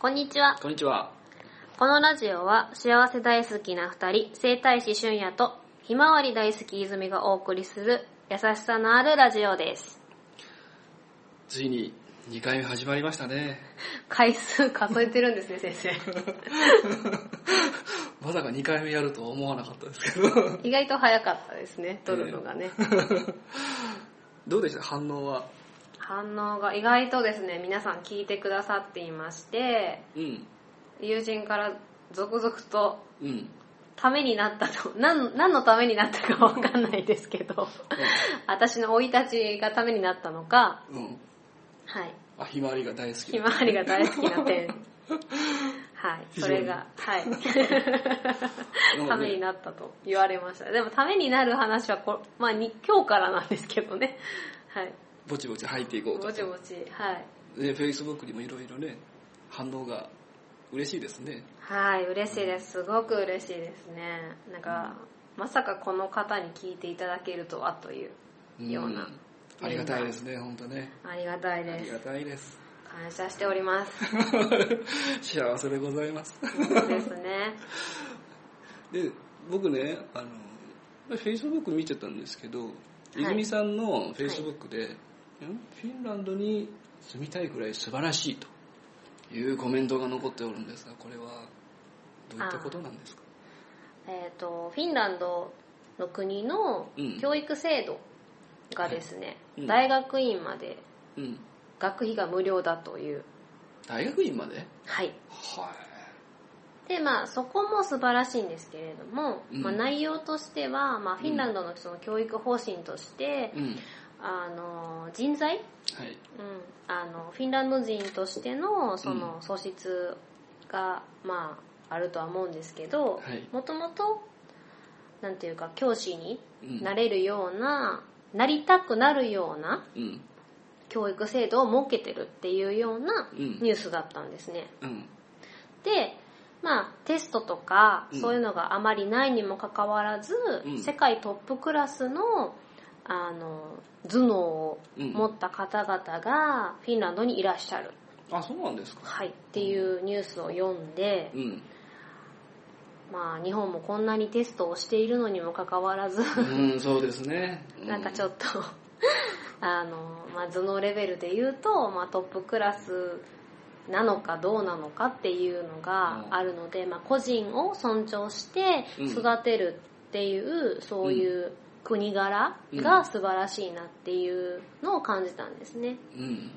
こんにちは。こんにちは。このラジオは幸せ大好きな二人、生態師俊也とひまわり大好き泉がお送りする優しさのあるラジオです。ついに2回目始まりましたね。回数数えてるんですね、先生。まさか2回目やるとは思わなかったですけど。意外と早かったですね、撮るのがね。どうでした？反応は？反応が意外とですね、皆さん聞いてくださっていまして、うん。友人から続々とうん。ためになったと、何何のためになったかわかんないですけど、私の生い立ちがためになったのか、うん。はい。あ、ひまわりが大好きひまわりが大好きな点。はい。それが、はい。ためになったと言われました。でも、ためになる話はこ、まあ、に今日からなんですけどね。はい。ぼちぼち入っていこうと。ぼちぼち、はい。で、Facebook にもいろいろね、反応が嬉しいですね。はい、嬉しいです。すごく嬉しいですね。なんか、まさかこの方に聞いていただけるとはというような。んありがたいですね、本当ね。ありがたいありがです。たいです。感謝しております。幸せでございます。そうですね。で、僕ね、あの、Facebook 見てたんですけど、い泉さんの Facebook で、んフィンランドに住みたいくらい素晴らしいというコメントが残っておるんですが、これはどういったことなんですか？えっ、と、フィンランドの国のうん教育制度がですね、はいうん大学院までうん。学費が無料だという。大学院まで？はい。はで、まあ、そこも素晴らしいんですけれども、うんまあ、内容としては、まあ、フィンランドのその教育方針としてい。、うん。あの、人材？はい。うん、あのフィンランド人としてのその素質が、まああるとは思うんですけどはいもともとなんていうか教師にうん。なれるような、なりたくなるようなうん。教育制度を設けてるっていうようなうん。ニュースだったんですねうん。でまあテストとかうんそういうのがあまりないにもかかわらず、うん世界トップクラスのあの頭脳をうん持った方々がフィンランドにいらっしゃる、あ、そうなんですか。はい、っていうニュースを読んで、うん。まあ日本もこんなにテストをしているのにもかかわらず、うん、そうですね。うなんかちょっと あの、まあ、頭脳レベルで言うと、まあ、トップクラスなのかどうなのかっていうのがあるので、まあ、個人を尊重して育てるっていう、そういう国柄が素晴らしいなっていうのを感じたんですね。うん。うん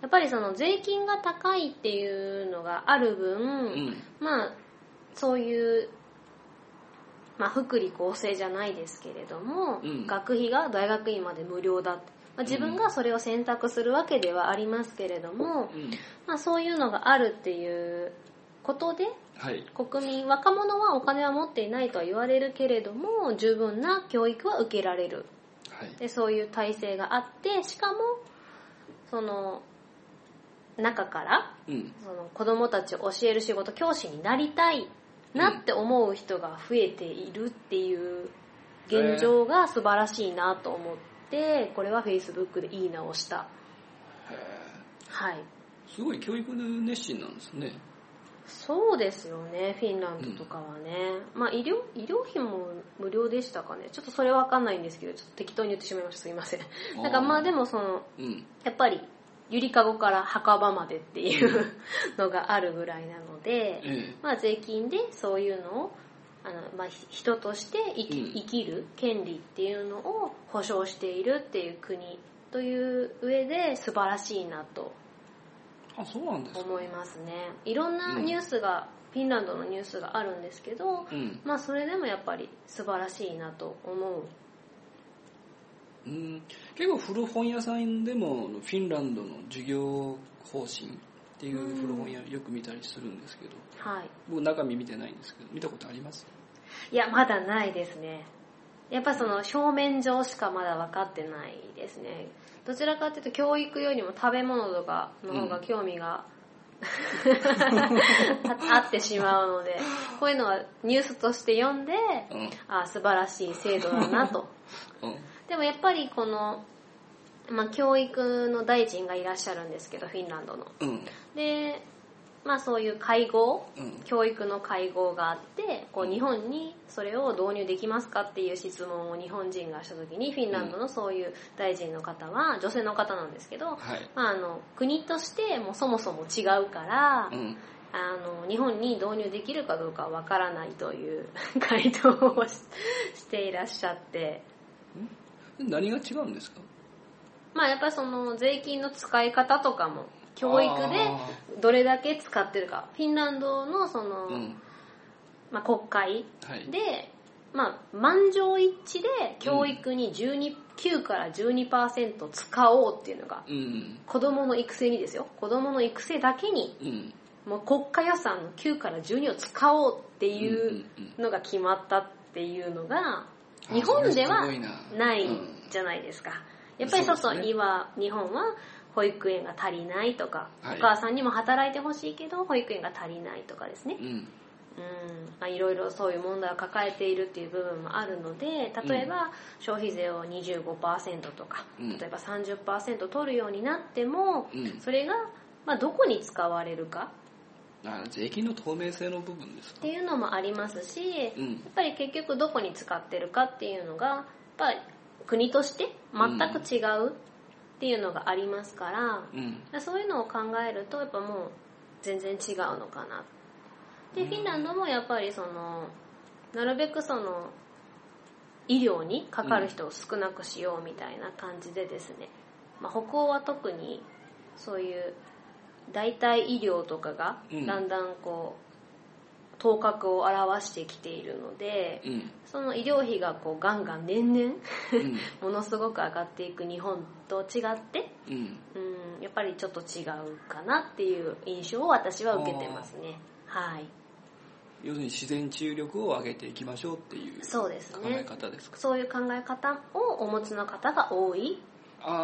やっぱりその税金が高いっていうのがある分、うん。まあそういう、まあ、福利厚生じゃないですけれども、うん学費が大学院まで無料だって、まあ、自分がそれを選択するわけではありますけれども、うん。まあ、そういうのがあるっていうことではい。国民若者はお金は持っていないとは言われるけれども十分な教育は受けられるはい。でそういう体制があってしかもその中からうん。その子供たちを教える仕事教師になりたいなって思う人が増えているっていう現状が素晴らしいなと思ってこれは Facebook でいい直したへはいーすごい教育熱心なんですね。そうですよねフィンランドとかはね、まあ医療医療費も無料でしたかね。ちょっとそれわかんないんですけどちょっと適当に言ってしまいました。すいません。なんかまあでもそのうん。やっぱりゆりかごから墓場までっていう のがあるぐらいなので、えまあ、税金でそういうのをあの、まあ、ひ人として生き,、うん。生きる権利っていうのを保障しているっていう国という上で素晴らしいなとえあ、そうなんですか。思いますね。いろんなニュースが、フィンランドのニュースがあるんですけど、うん。まあそれでもやっぱり素晴らしいなと思う。うん、結構古本屋さんでもフィンランドの授業方針っていう古本屋よく見たりするんですけど。はい。僕中身見てないんですけど見たことあります？いやまだないですねやっぱその表面上しかまだ分かってないですね。どちらかというと教育よりも食べ物とかの方が興味が、あ あってしまうのでこういうのはニュースとして読んでうん。あ素晴らしい制度だなと。うん。でもやっぱりこの、まあ、教育の大臣がいらっしゃるんですけどフィンランドの。うん。でまあ、そういう会合、うん。教育の会合があってこう日本にそれを導入できますかっていう質問を日本人がした時にフィンランドのそういう大臣の方は女性の方なんですけど、はい。まあ、あの国としてもうそもそも違うから、うん。あの日本に導入できるかどうかわからないという 回答をししていらっしゃって。何が違うんですか？まあやっぱりその税金の使い方とかも教育であどれだけ使ってるか。フィンランドのその、ーうん。まあ、国会はい。で、まあ、満場一致で教育に12、9から12%使おうっていうのがうん子供の育成にですよ。子供の育成だけにうん。もう国家予算の9から12を使おうっていうのが決まったっていうのがうん。日本ではな。ないうんじゃないですか。やっぱり外そうですね。には日本は保育園が足りないとか、はい。お母さんにも働いてほしいけど保育園が足りないとかですね。うん。うん。まあ、いろいろそういう問題を抱えているっていう部分もあるので例えば消費税を25%とか、うん。例えば30%取るようになっても、うん。それが、まあ、どこに使われるか。あ税金の透明性の部分ですか？っていうのもありますし、うん。やっぱり結局どこに使ってるかっていうのがやっぱり国として全く違うっていうのがありますから、うん。そういうのを考えるとやっぱもう全然違うのかな。でフィンランドもやっぱりそのなるべくその医療にかかる人を少なくしようみたいな感じでですね、まあ、北欧は特にそういう代替医療とかがうん。だんだんこう頭角を現してきているのでうん。その医療費がこうガンガン年々うん。ものすごく上がっていく日本と違ってうん。うんやっぱりちょっと違うかなっていう印象を私は受けてますね。はい。要するに自然治癒力を上げていきましょうっていう考えね方ですか？そういう考え方をお持ちの方が多い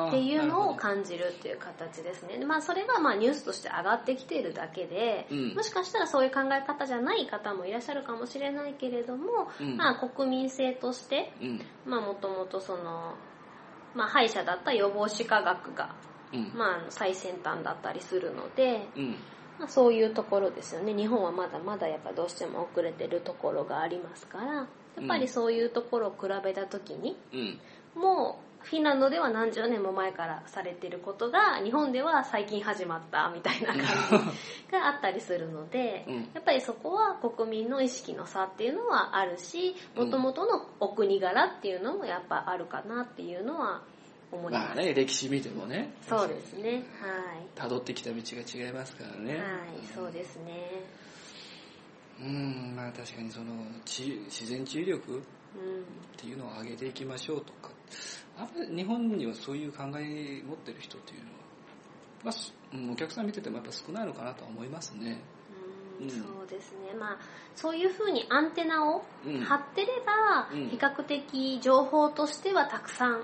っていうのを感じるっていう形ですね。でまあそれがまあニュースとして上がってきているだけで、うん。もしかしたらそういう考え方じゃない方もいらっしゃるかもしれないけれども、うん。まあ国民性としてうん。まあもともとその、まあ、歯医者だった予防歯科学が、うん。まあ最先端だったりするので、うん。まあ、そういうところですよね。日本はまだまだやっぱどうしても遅れてるところがありますからやっぱりそういうところを比べた時に、うん。もうフィンランドでは何十年も前からされてることが日本では最近始まったみたいな感じがあったりするので、うん。やっぱりそこは国民の意識の差っていうのはあるしもともとのお国柄っていうのもやっぱあるかなっていうのは思います、まあね歴史見てもね。そうですね。はい。辿ってきた道が違いますからね。はいそうですね。うんまあ確かにその治自然治癒力うん。っていうのを上げていきましょうとかあんまり日本にはそういう考え持ってる人っていうのは、まあお客さん見ててもやっぱ少ないのかなとは思いますね。うんうん。そうですね。まあそういうふうにアンテナをうん張ってれば、うん。比較的情報としてはたくさんや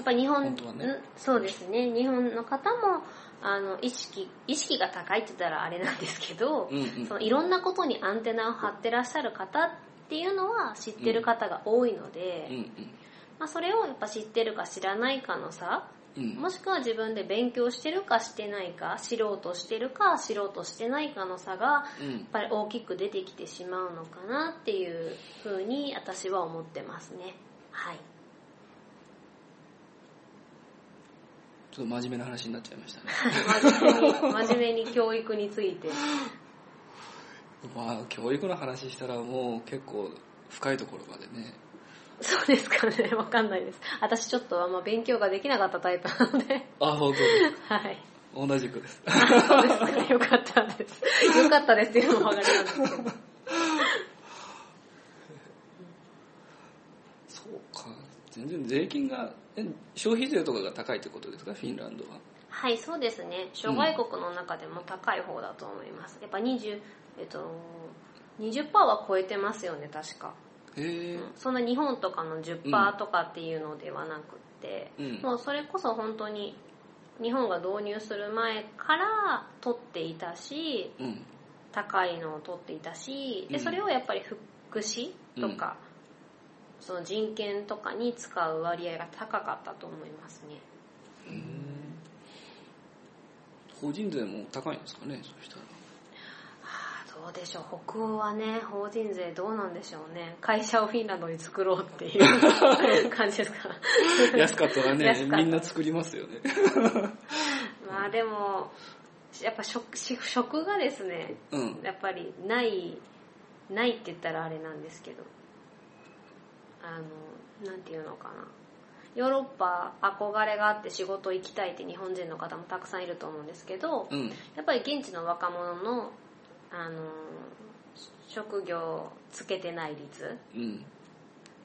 っぱ日本ね。うんそうですね。日本の方もあの意識意識が高いって言ったらあれなんですけど、うんうん。そのいろんなことにアンテナを張ってらっしゃる方っていうのは知ってる方が多いので、うんまあ、それをやっぱ知ってるか知らないかの差うんうん。もしくは自分で勉強してるかしてないか知ろうとしてるか知ろうとしてないかの差がうん。やっぱり大きく出てきてしまうのかなっていうふうに私は思ってますね。はい。ちょっと真面目な話になっちゃいましたね。真面目に真面目に教育について。まあ教育の話したらもう結構深いところまでねそうですかね。わかんないです。私ちょっとあんま勉強ができなかったタイプなので。あ本当ですはい。同じくです。あそうですか。よかったです。よかったですっていうのも分かりますけど。そうか。全然税金がえ消費税とかが高いってことですか？フィンランドは。はいそうですね。諸外国の中でも高い方だと思います。やっぱ20えっと20%は超えてますよね確かそんな日本とかの10%とかっていうのではなくって、うん。もうそれこそ本当に日本が導入する前から取っていたしうん。高いのを取っていたしでうん。それをやっぱり福祉とか、その人権とかに使う割合が高かったと思いますね。うん。法人税も高いんですかねそしたらそうでしょう。北欧はね法人税どうなんでしょうね。会社をフィンランドに作ろうっていう 感じですか。安かったらねみんな作りますよね。まあでもやっぱ職職がですねうん。やっぱりないないって言ったらあれなんですけど。あのなんていうのかな。ヨーロッパ憧れがあって仕事行きたいって日本人の方もたくさんいると思うんですけどうん。やっぱり現地の若者のあの職業つけてない率うん。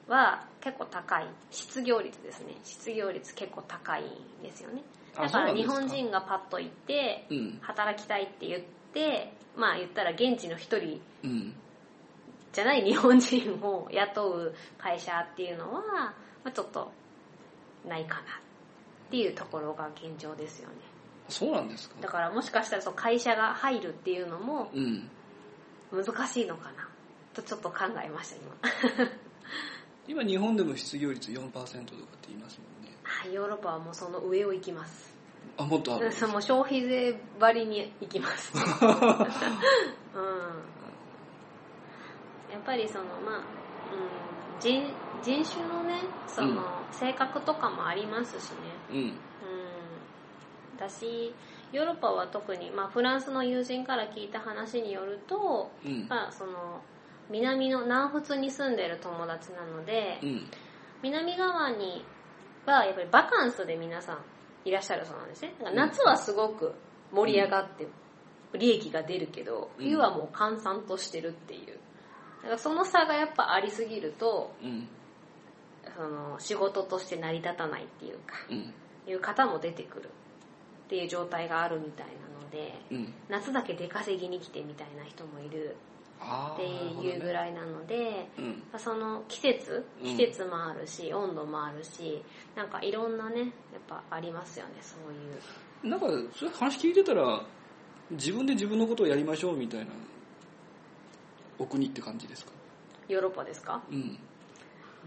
は結構高い。失業率ですね。失業率結構高いんですよね。あだか。ら日本人がパッと行ってうん。働きたいって言ってまあ言ったら現地の一人うん。じゃない日本人を雇う会社っていうのは、まあ、ちょっとないかなっていうところが現状ですよねそうなんですか？だからもしかしたらそう会社が入るっていうのもうん。難しいのかな？とちょっと考えました今。今日本でも失業率4%とかって言いますもんね。はいヨーロッパはもうその上を行きます。あもっとあるその消費税張りに行きます。うん。やっぱりそのまあ、うん、人人種のねその、うん。性格とかもありますしね。うんうんだしヨーロッパは特に、まあ、フランスの友人から聞いた話によると、うん。まあ、その南の南仏に住んでる友達なので、うん。南側にはやっぱりバカンスで皆さんいらっしゃるそうなんですね。だから夏はすごく盛り上がって利益が出るけどうん。冬はもう閑散としてるっていう。だからその差がやっぱありすぎるとうん。その仕事として成り立たないっていうかうん。いう方も出てくるっていう状態があるみたいなのでうん。夏だけ出稼ぎに来てみたいな人もいるあっていうぐいらいなので、うん。その季節うん。季節もあるし、温度もあるしなんかいろんなねやっぱありますよねそういう。なんかそういう話聞いてたら自分で自分のことをやりましょうみたいなお国って感じですか？ヨーロッパですか？うん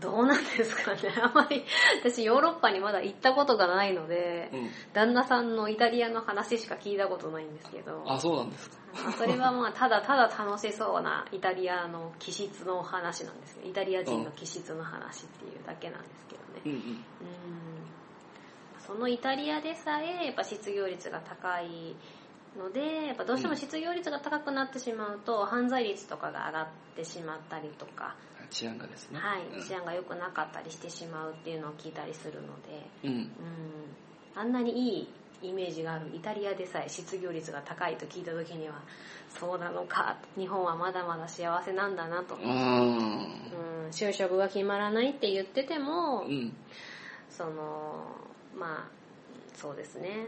どうなんですかね。あまり私ヨーロッパにまだ行ったことがないので、うん。旦那さんのイタリアの話しか聞いたことないんですけど。あそうなんですか。まあそれはまあただただ楽しそうなイタリアの気質の話なんですね。イタリア人の気質の話っていうだけなんですけどね。うんうん。うん。そのイタリアでさえやっぱ失業率が高いのでやっぱどうしても失業率が高くなってしまうと犯罪率とかが上がってしまったりとか、治安がですね。はい、うん。治安が良くなかったりしてしまうっていうのを聞いたりするので、うん。うん、あんなにいいイメージがある。イタリアでさえ失業率が高いと聞いた時にはそうなのか。日本はまだまだ幸せなんだなと、ううんん、就職が決まらないって言ってても、うん。そのまあそうですね、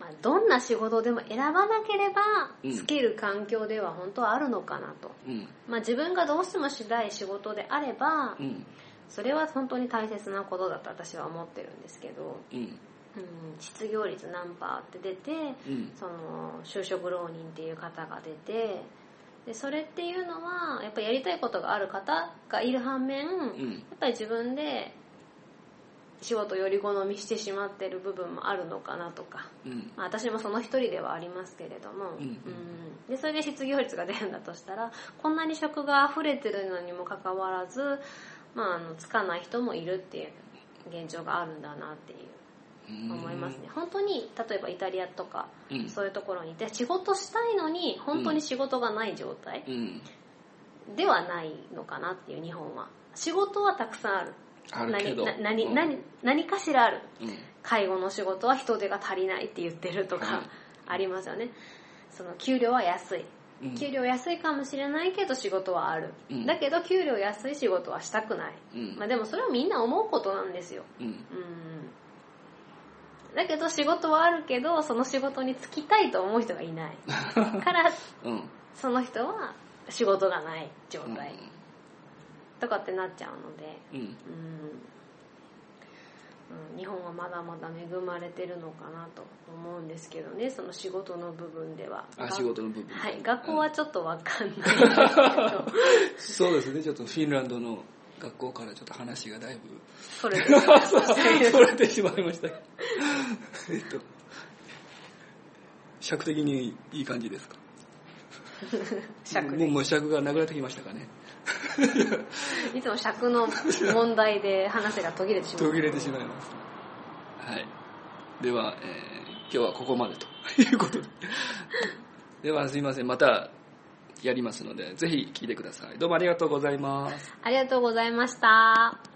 まあ、どんな仕事でも選ばなければうん。つける環境では本当はあるのかなと、うん。まあ、自分がどうしてもしたい仕事であればうん。それは本当に大切なことだと私は思ってるんですけど、うん。うん、失業率何パーって出てうん。その就職浪人っていう方が出てでそれっていうのはやっぱりやりたいことがある方がいる反面、やっうんぱり自分で仕事をより好みしてしまってる部分もあるのかなとか、うん。まあ、私もその一人ではありますけれども、うんうん。でそれで失業率が出るんだとしたらこんなに職が溢れてるのにもかかわらず、まあ、あのつかない人もいるっていう現状があるんだなっていう。思いますね。本当に例えばイタリアとかうん。そういうところにいて仕事したいのに本当に仕事がない状態うん。ではないのかなっていう日本は。仕事はたくさんあるあるけど。何何うん。何何かしらある。うん。介護の仕事は人手が足りないって言ってるとはいかありますよね。その給料は安い。うん。給料安いかもしれないけど仕事はある、うん。だけど給料安い仕事はしたくない、うん。まあ、でもそれはみんな思うことなんですよ。うん。うん。だけど仕事はあるけどその仕事に就きたいと思う人がいない。からうん。その人は仕事がない状態とかってなっちゃうので。うん。うん、うん、日本はまだまだ恵まれてるのかなと思うんですけどねその仕事の部分では。あ仕事の部分。はい。学校はちょっとわかんない。ん。ですけどそうですね。ちょっとフィンランドの学校からちょっと話がだいぶ。それ れてしまいました。えっと。尺的にいい感じですか？尺もうもう尺がなくなってきましたかね。いつも尺の問題で話が途切れてしまう。途切れてしまいます。はい。では、えー今日はここまでということで。ではすいません。またやりますのでぜひ聞いてください。どうもありがとうございます。ありがとうございました